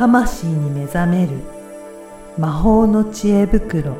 魂に目覚める魔法の知恵袋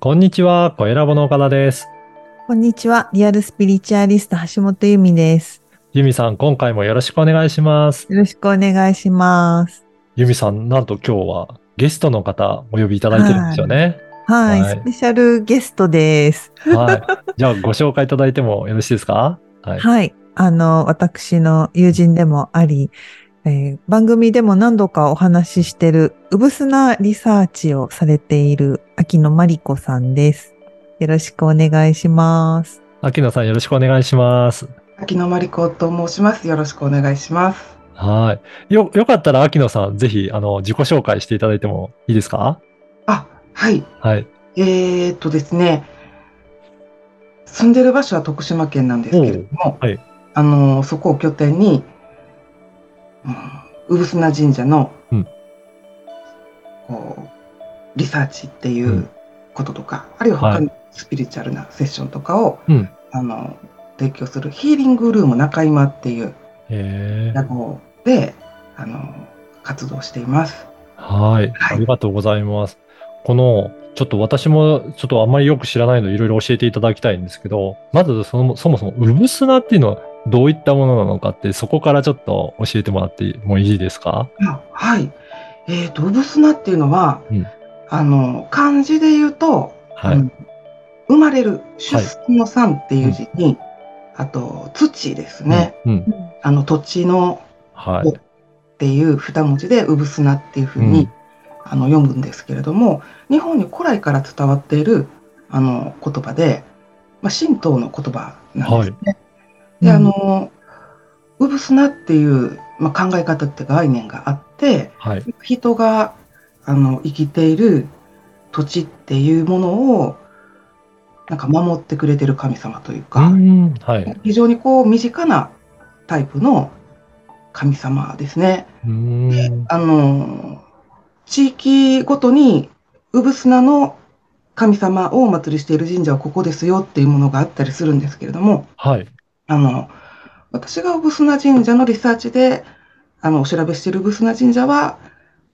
こんにちは、小ラボの岡田です。こんにちは。リアルスピリチュアリスト橋本由美です。ゆみさん、今回もよろしくお願いします。よろしくお願いします。ゆみさん、なんと今日はゲストの方お呼びいただいてるんですよね。はい、はいスペシャルゲストです。はい。じゃあ、ご紹介いただいてもよろしいですか？はい。はい。あの、私の友人でもあり、えー番組でも何度かお話ししてる、うぶすなリサーチをされている秋野まりこさんです。よろしくお願いします。秋野さん、よろしくお願いします。秋野真理子と申します。よろしくお願いします。はい。よ、よかったら秋野さん、ぜひ、あの、自己紹介していただいてもいいですか？あ、はい。はい。えー、っとですね、住んでる場所は徳島県なんですけれども、はいあの、そこを拠点に、うん、産砂神社の、うんこう、リサーチっていううんこととか、あるいは他はにスピリチュアルなセッションとかを、うんあの、提供するヒーリングルーム中今っていうえ屋号で、あの、活動しています。はい。あはいりがとうございます。この、ちょっと私もちょっとあんまりよく知らないのでいろいろ教えていただきたいんですけど、まずそのそもそも、うぶすなっていうのはどういったものなのかって、そこからちょっと教えてもらってもいいですか？あはい。えっ、と、うぶすなっていうのは、うんあの、漢字で言うと、はい。生まれる、出産の産っていう字に、あと、土ですね。あの、土地のはい。っていう二文字で、うぶすなっていうふうに、うんあの読むんですけれども、日本に古来から伝わっているあの言葉で、まあ、神道の言葉なんですね。で、あの、うぶすなっていう、まあ、考え方って概念があって、はい。人があの生きている土地っていうものをなんか守ってくれてる神様といううか、ん。はい。非常にこう身近なタイプの神様ですね。あの地域ごとに産砂の神様をお祭りしている神社はここですよっていうものがあったりするんですけれども、はい。あの私が産砂神社のリサーチであのお調べしている産砂神社は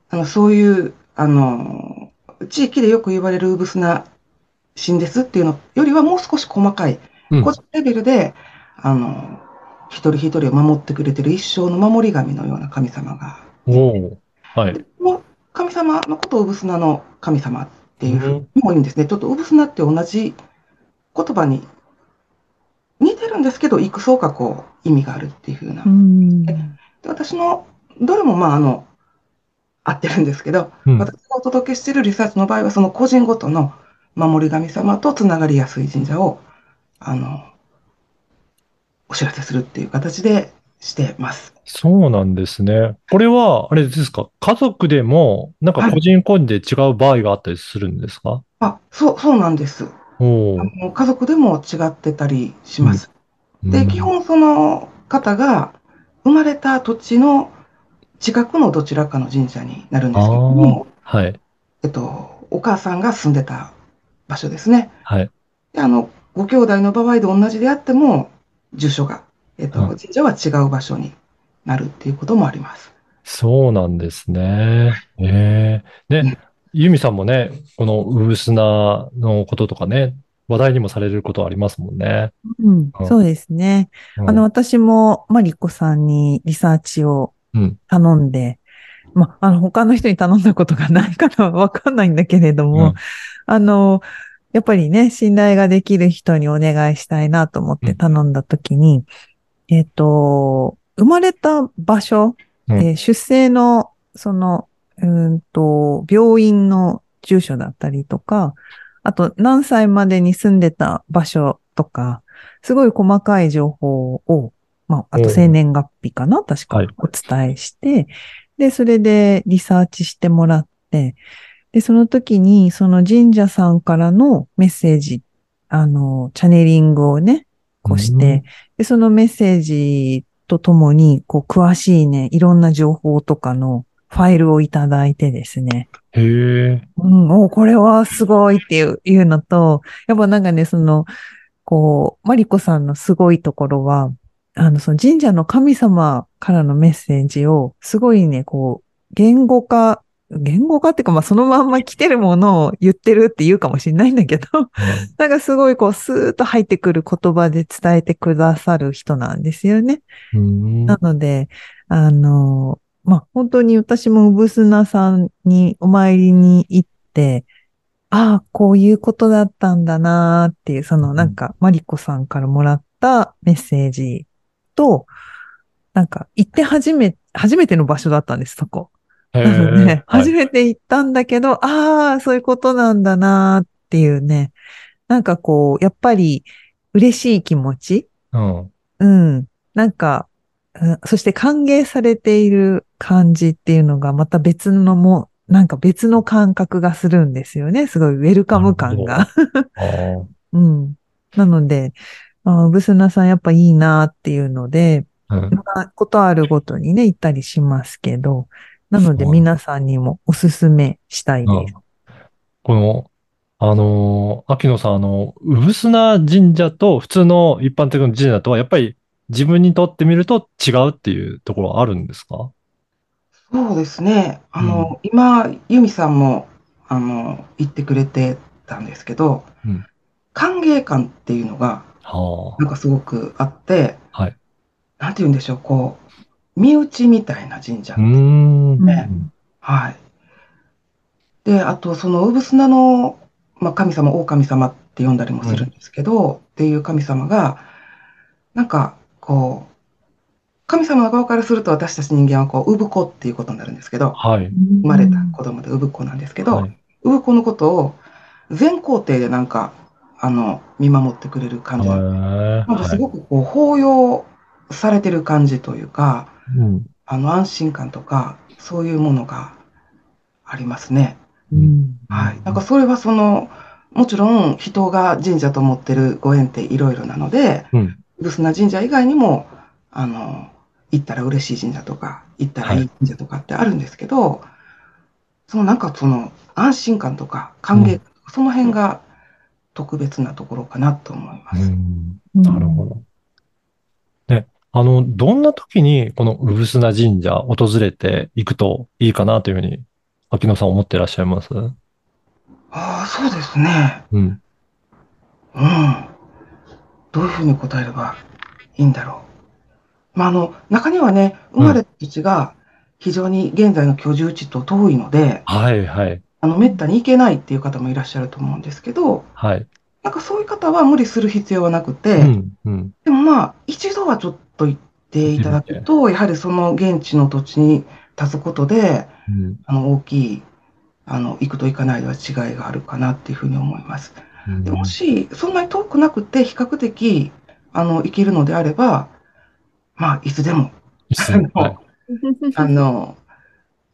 あのそういうあの地域でよく言われる産砂神ですっていうのよりはもう少し細かいうん個。人レベルで、あの一人一人を守ってくれてる一生の守り神のような神様がおお。はい。でこの神様のことを産砂の神様っていうふうにも言うんですね。ちょっと産砂って同じ言葉に似てるんですけど、いくそうかこう意味があるっていうふうな。うん。で私のどれもまああの合ってるんですけど、うん。私がお届けしているリサーチの場合はその個人ごとの守り神様とつながりやすい神社をあのお知らせするっていう形でしてます。そうなんですね。これは、あれですか？家族でも、なんか個人個人で違う場合があったりするんですか？あ、そう、そうなんです。おおあ。の家族でも違ってたりします。で、うん基本その方が生まれた土地の近くのどちらかの神社になるんですけども、はい。えっと、お母さんが住んでた場所ですね。はい。で、あの、ご兄弟の場合で同じであっても、住所が、えっと、うん。神社は違う場所になるっていうこともあります。そうなんですね。ええうん。ね、ユミさんもね、このウブスナのこととかね、話題にもされることありますもんね。うん。うん。そうですね。うん。あの、私もマリコさんにリサーチをうん。頼んで、まあ、あの、他の人に頼んだことがないからわかんないんだけれども、うん。あの、やっぱりね、信頼ができる人にお願いしたいなと思って頼んだときに、えっと、生まれた場所、うん。えー出生の、その、うーんと、病院の住所だったりとか、あと何歳までに住んでた場所とか、すごい細かい情報を、まあ、あと生年月日かな確かはい。お伝えして、で、それでリサーチしてもらって、で、その時に、その神社さんからのメッセージ、あの、チャネリングをね、こうして、で、そのメッセージとともに、こう、詳しいね、いろんな情報とかのファイルをいただいてですね。へえ。うん、おこれはすごいっていういうのと、やっぱなんかね、その、こう、マリコさんのすごいところは、あの、その神社の神様からのメッセージを、すごいね、こう、言語化、言語化っていうか、まあ、そのまんま来てるものを言ってるって言うかもしれないんだけど、なんかすごいこう、スーッと入ってくる言葉で伝えてくださる人なんですよね。うん。なので、あの、まあ、本当に私もうぶすなさんにお参りに行って、ああ、こういうことだったんだなーっていう、そのなんか、マリコさんからもらったメッセージと、なんか、行って初め、初めての場所だったんです、そこ。へなので、え。初めて行ったんだけど、ああ、そういうことなんだなーっていうね。なんかこう、やっぱり嬉しい気持ちうん。うん。なんか、うんそして歓迎されている感じっていうのがまた別のも、なんか別の感覚がするんですよね。すごいウェルカム感が。うん。なので、あブスナさんやっぱいいなっていうので、うん。まあことあるごとにね、行ったりしますけど、なので皆さんにもおすすめしたいです。この、あのー秋野さん、あの、うぶすな神社と普通の一般的な神社とは、やっぱり自分にとってみると違うっていうところはあるんですか？そうですね。あの、今、ユミさんも、あの、言ってくれてたんですけど、うん。歓迎感っていうのが、はなんかすごくあって、はい。なんて言うんでしょう、こう、身内みたいな神社あ。うーん。ねはい。で、あと、その、うぶすなの、まあ、神様、狼様って呼んだりもするんですけど、っていう神様が、なんか、こう、神様の側からすると私たち人間は、こう、産子っていうことになるんですけど、はい。生まれた子供で産子なんですけど、はい。産子のことを全皇帝でなんか、あの、見守ってくれる感じなんかすーごくこう、抱擁されてる感じというか、うん。あの、安心感とか、そういうものがありますね。うんはい。なんかそれはその、もちろん人が神社と思ってるご縁っていろいろなので、うん。ブスな神社以外にも、あの、行ったら嬉しい神社とか、行ったらいい神社とかってあるんですけど、そのなんかその安心感とか歓迎、その辺が特別なところかなと思います。うんなるほど。で、あの、どんな時にこのうぶすな神社訪れていくといいかなというふうに、秋野さん思ってらっしゃいます？ああ、そうですね。うん。うん。どういうふうに答えればいいんだろう。まあ、あの、中にはね、生まれた土地が非常に現在の居住地と遠いので、はい、はい、あの、めったに行けないっていう方もいらっしゃると思うんですけど、はい。なんかそういう方は無理する必要はなくて、うん、うん。でもまあ、一度はちょっと行っていただくと、やはりその現地の土地に立つことで、うんあの、大きい、あの、行くと行かないでは違いがあるかなっていうふうに思います。うんでもし、そんなに遠くなくて、比較的、あの、行けるのであれば、まあ、いつでも、あの、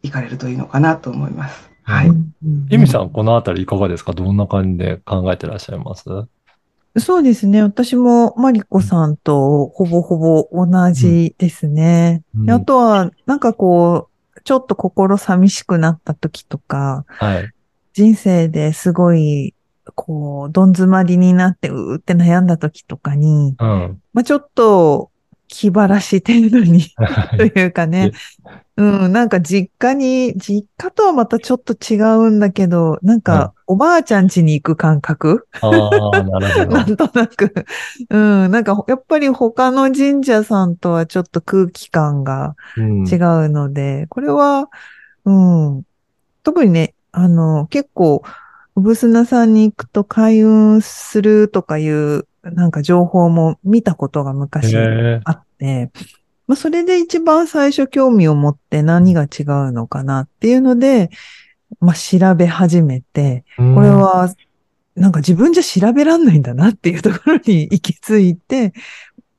行かれるといいのかなと思います。はい。エミさん、このあたりいかがですか？どんな感じで考えてらっしゃいます？そうですね。私もマリコさんとほぼほぼ同じですね。うんであとは、なんかこう、ちょっと心寂しくなった時とか、はい。人生ですごい、こう、どん詰まりになって、うーって悩んだ時とかに、うん。まあちょっと気晴らし程度にというかね、うん、なんか実家に、実家とはまたちょっと違うんだけど、なんかおばあちゃん家に行く感覚？ああ、なるほど。なんとなく。うん。なんか、やっぱり他の神社さんとはちょっと空気感がうん違うので、これは、うん。特にね、あの、結構、うぶすなさんに行くと開運するとかいう、なんか情報も見たことが昔あって、まあ、それで一番最初興味を持って何が違うのかなっていうので、まあ、調べ始めて、うんこれは、なんか自分じゃ調べらんないんだなっていうところに行き着いて、っ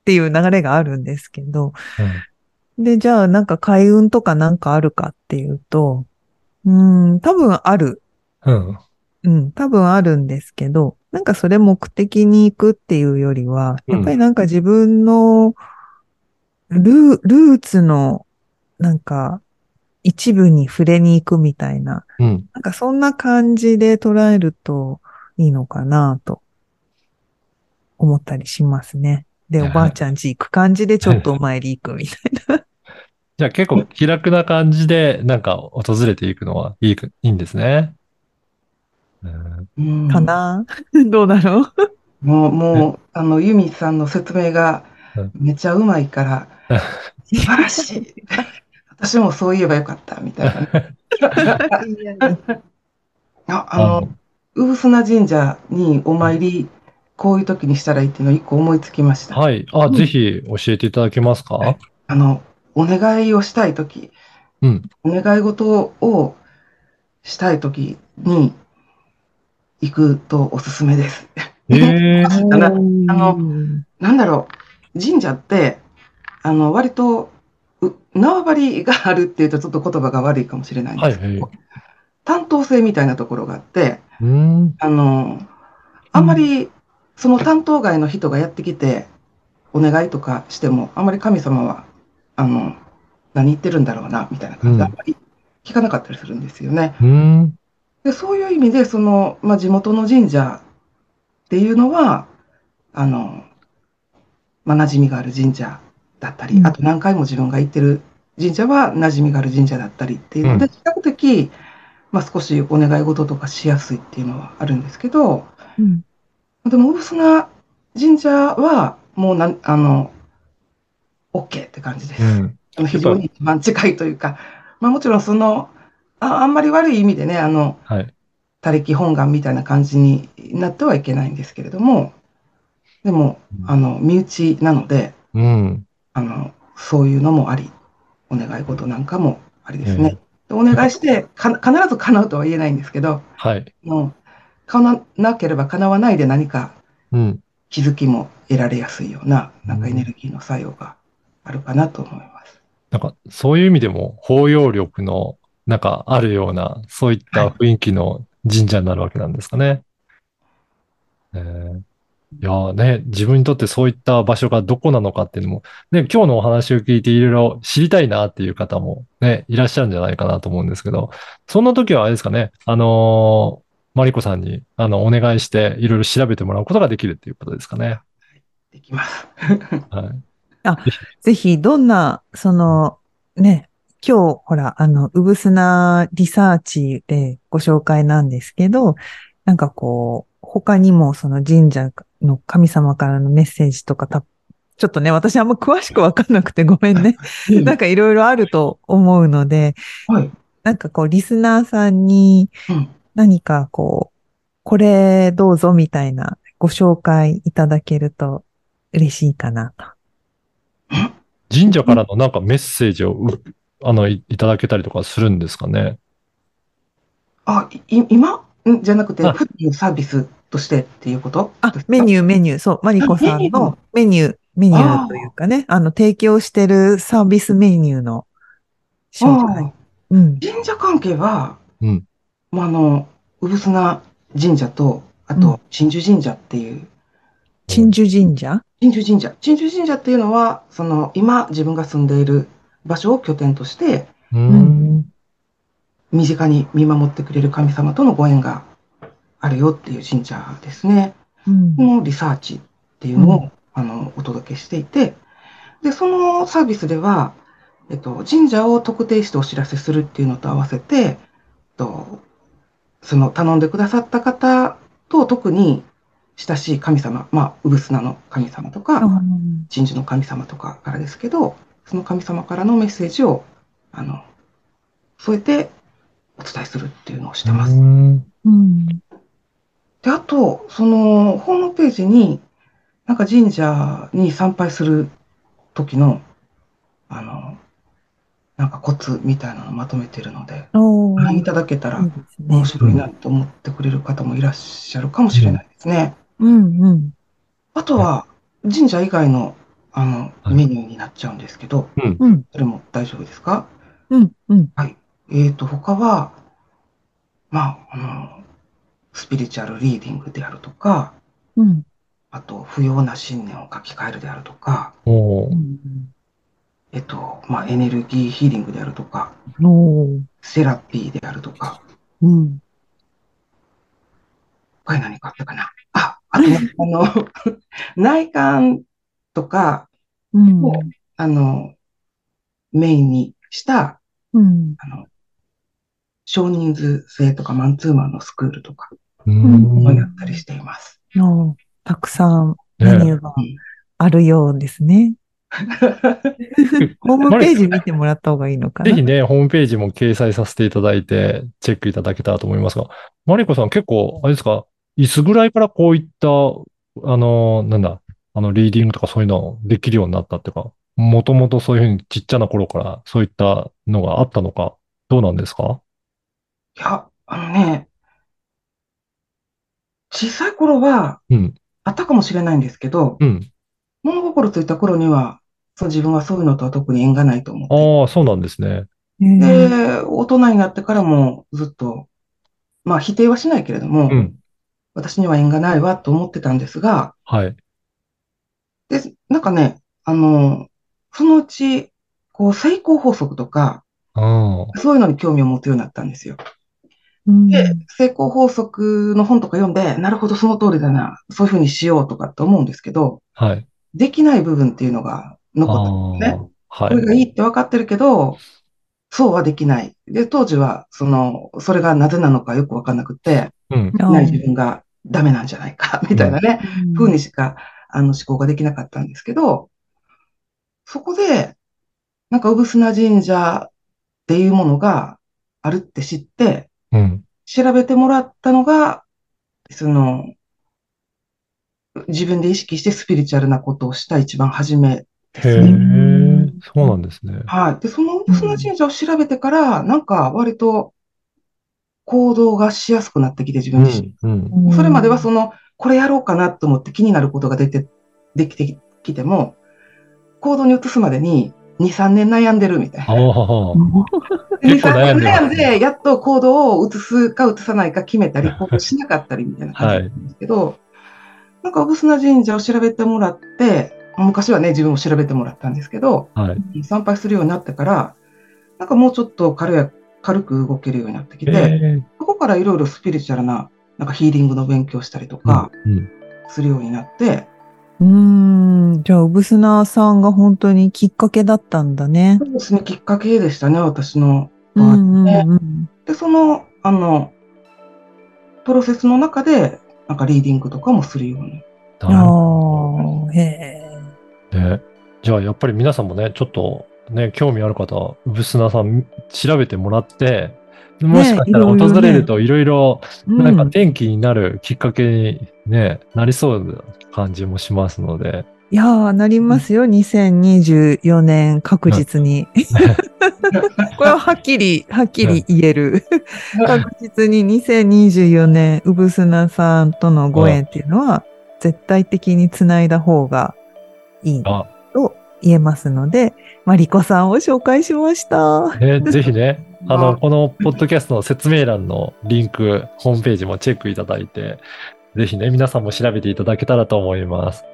ていう流れがあるんですけど、で、じゃあなんか開運とかなんかあるかっていうと、うーん、多分ある。うん。うん、多分あるんですけど、なんかそれ目的に行くっていうよりは、うんやっぱりなんか自分のルー、ルーツの、なんか、一部に触れに行くみたいな、うん。なんかそんな感じで捉えるといいのかなと思ったりしますね。で、はいおばあちゃん家行く感じでちょっとお参り行くみたいな。じゃあ結構気楽な感じで、なんか訪れていくのはいいく、いいんですね。うんうんかな？どうだろうもう、もう、あの、ユミさんの説明がうんめっちゃうまいから、素晴らしい。私もそう言えばよかった、みたいなね。あ、あの、うぶすな神社にお参り、こういう時にしたらいいっていうのを一個思いつきました。はい。あ、ぜひ教えていただけますか？あの、お願いをしたい時、うん。お願い事をしたい時に行くとおすすめです。ええ あのあのうんなんだろう、神社って、あの、割と、う縄張りがあるっていうとちょっと言葉が悪いかもしれないんですけど、はいは担当性みたいなところがあって、うん。あの、あんまりその担当外の人がやってきて、お願いとかしても、あんまり神様は、あの、何言ってるんだろうな、みたいな感じで、うんあんまり聞かなかったりするんですよね。うん。でそういう意味で、その、まあ、地元の神社っていうのは、あの、まあ、馴染みがある神社だったり、うんあと何回も自分が行ってる神社は馴染みがある神社だったりっていうので、うん比較的、まあ、少しお願い事とかしやすいっていうのはあるんですけど、うんでも、大砂神社は、もうなん、あの、OK って感じです。うん。あの非常に一番近いというか、まあもちろんその、ああんまり悪い意味でね、あの、はい。他力本願みたいな感じになってはいけないんですけれども、でも、あの、身内なので、うん。あの、そういうのもあり、お願い事なんかもありですえね。でお願いしてか、必ず叶うとは言えないんですけど、はい。もう、叶わなければ叶わないで何かうん。気づきも得られやすいような、なんかエネルギーの作用があるかなと思います。なんか、そういう意味でも、包容力の、なんか、あるような、そういった雰囲気の神社になるわけなんですかね。えーいやーね、自分にとってそういった場所がどこなのかっていうのも、ね、今日のお話を聞いていろいろ知りたいなっていう方もね、いらっしゃるんじゃないかなと思うんですけど、そんな時はあれですかね、あのーマリコさんに、あの、お願いしていろいろ調べてもらうことができるっていうことですかね。できます。はい。ぜひ、どんな、その、ね、今日、ほら、あの、うぶすなリサーチでご紹介なんですけど、なんかこう、他にもその神社の神様からのメッセージとかた、ちょっとね、私あんま詳しくわかんなくてごめんね。なんかいろいろあると思うので、はい。なんかこう、リスナーさんにうん。何かこう、これどうぞみたいなご紹介いただけると嬉しいかなと。神社からのなんかメッセージをう、あの、いいただけたりとかするんですかね？あ、い今？ん？じゃなくて、あ普段のサービスとしてっていうこと？あ、メニュー。メニュー。そう、マリコさんのメニュー、メニューというかね、あの、提供してるサービスメニューの紹介。あうん。神社関係は、うん。もうあの、うぶすな神社と、あうんと、鎮守神社っていう、鎮守神社？鎮守神社。鎮守神社っていうのは、その、今自分が住んでいる場所を拠点として、う。うん身近に見守ってくれる神様とのご縁があるよっていう神社ですね。うんこのリサーチっていうのを、あの、お届けしていて、で、そのサービスでは、えっと、神社を特定してお知らせするっていうのと合わせて、えっと、その頼んでくださった方と特に親しい神様、まあ、うぶすなの神様とか、うん神樹の神様とかからですけど、その神様からのメッセージを、あの、添えてお伝えするっていうのをしてます。うんうん。で、あと、その、ホームページに、なんか神社に参拝する時の、あの、なんかコツみたいなのをまとめてるので、おご覧いーただけたら面。白いなと思ってくれる方もいらっしゃるかもしれないですね。うんうん。あとは、神社以外の、あの、はいメニューになっちゃうんですけど、うん。うんそれも大丈夫ですか？うんうん。えーと、他は、まあ、あの、スピリチュアルリーディングであるとか、うん。あと、不要な信念を書き換えるであるとか、えっと、まあ、エネルギーヒーリングであるとか、おーセラピーであるとか、うん。他に何かあったかな？あ、あとね、あの、内観とか、うん。もあの、メインにした、うん。あの、少人数制とかマンツーマンのスクールとかをん。やったりしています。たくさんメニューがうんあるようですね。ホームページ見てもらった方がいいのかな。ぜひね、ホームページも掲載させていただいて、チェックいただけたらと思いますが、マリコさん結構、あれですか、いつぐらいからこういった、あの、なんだ、あの、リーディングとかそういうのできるようになったっていうか、もともとそういうふうにちっちゃな頃からそういったのがあったのか、どうなんですか？いや、あのね、小さい頃はうん、あったかもしれないんですけど、うん。物心ついた頃には、そう自分はそういうのとは特に縁がないと思ってああ、そうなんですね。で、大人になってからもずっと、まあ否定はしないけれども、うん。私には縁がないわと思ってたんですが、はい。で、なんかね、あの、そのうち、こう、成功法則とか、あそういうのに興味を持つようになったんですよ。うんで、成功法則の本とか読んで、なるほど、その通りだな、そういうふうにしようとかって思うんですけど、あ、はい。できない部分っていうのが残ったんですね。ああ、これがはい。いいって分かってるけど、そうはできない。で、当時は、その、それがなぜなのかよく分かんなくて、うん。ない自分がダメなんじゃないか、みたいなね、うん風にしか、あの、思考ができなかったんですけど、そこで、なんか、うぶすな神社っていうものがあるって知って、うん。調べてもらったのが、その、自分で意識してスピリチュアルなことをした一番初めへえ、そうなんですね。はい。で、その、その神社を調べてから、なんか割と行動がしやすくなってきて、自うん分自身。、うん。うんそれまではその、これやろうかなと思って気になることが出て、できてきても、行動に移すまでに2、3年悩んでるみたいあな。あ、で結構悩んでます2 3年悩んで、やっと行動を移すか移さないか決めたり、行動しなかったりみたいな感じなんですけど、なんか、小砂神社を調べてもらって、昔はね、自分も調べてもらったんですけど、はい。参拝するようになってから、なんかもうちょっと軽や軽く動けるようになってきへて、え、そこからいろいろスピリチュアルな、なんかヒーリングの勉強したりとかうん。するようになって、うーん。じゃあ、うぶすなさんが本当にきっかけだったんだね。そうですね、きっかけでしたね、私の。うんうんねうん。で、その、あの、プロセスの中で、なんかリーディングとかもするように。なるほああ、へえ。どね。じゃあ、やっぱり皆さんもね、ちょっとね、興味ある方は、うぶすなさん調べてもらって、もしかしたら訪れるといろいろ、なんかうん。転機になるきっかけにね、なりそうな感じもしますので、いやー、なりますよ。2024年確実に。これははっきり、はっきり言える。確実に2024年、うぶすなさんとのご縁っていうのは、絶対的につないだ方がいいあ、と言えますので、マリコさんを紹介しました。ね、ぜひね、あまあの、このポッドキャストの説明欄のリンク、ホームページもチェックいただいて、ぜひね、皆さんも調べていただけたらと思います。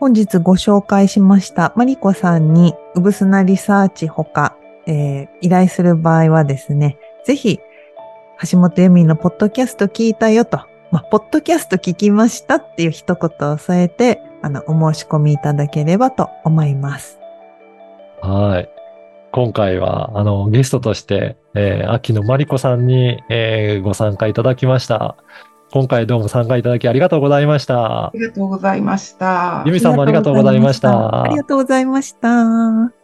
本日ご紹介しましたマリコさんにうぶすなリサーチほか、えー依頼する場合はですね、ぜひ、橋本由美のポッドキャスト聞いたよと、まあ、ポッドキャスト聞きましたっていう一言を添えて、あの、お申し込みいただければと思います。はい。今回は、あの、ゲストとして、えー秋野まりこさんに、えーご参加いただきました。今回どうも参加いただきありがとうございましたあ。りがとうございました由。美さんもありがとうございました。ありがとうございました。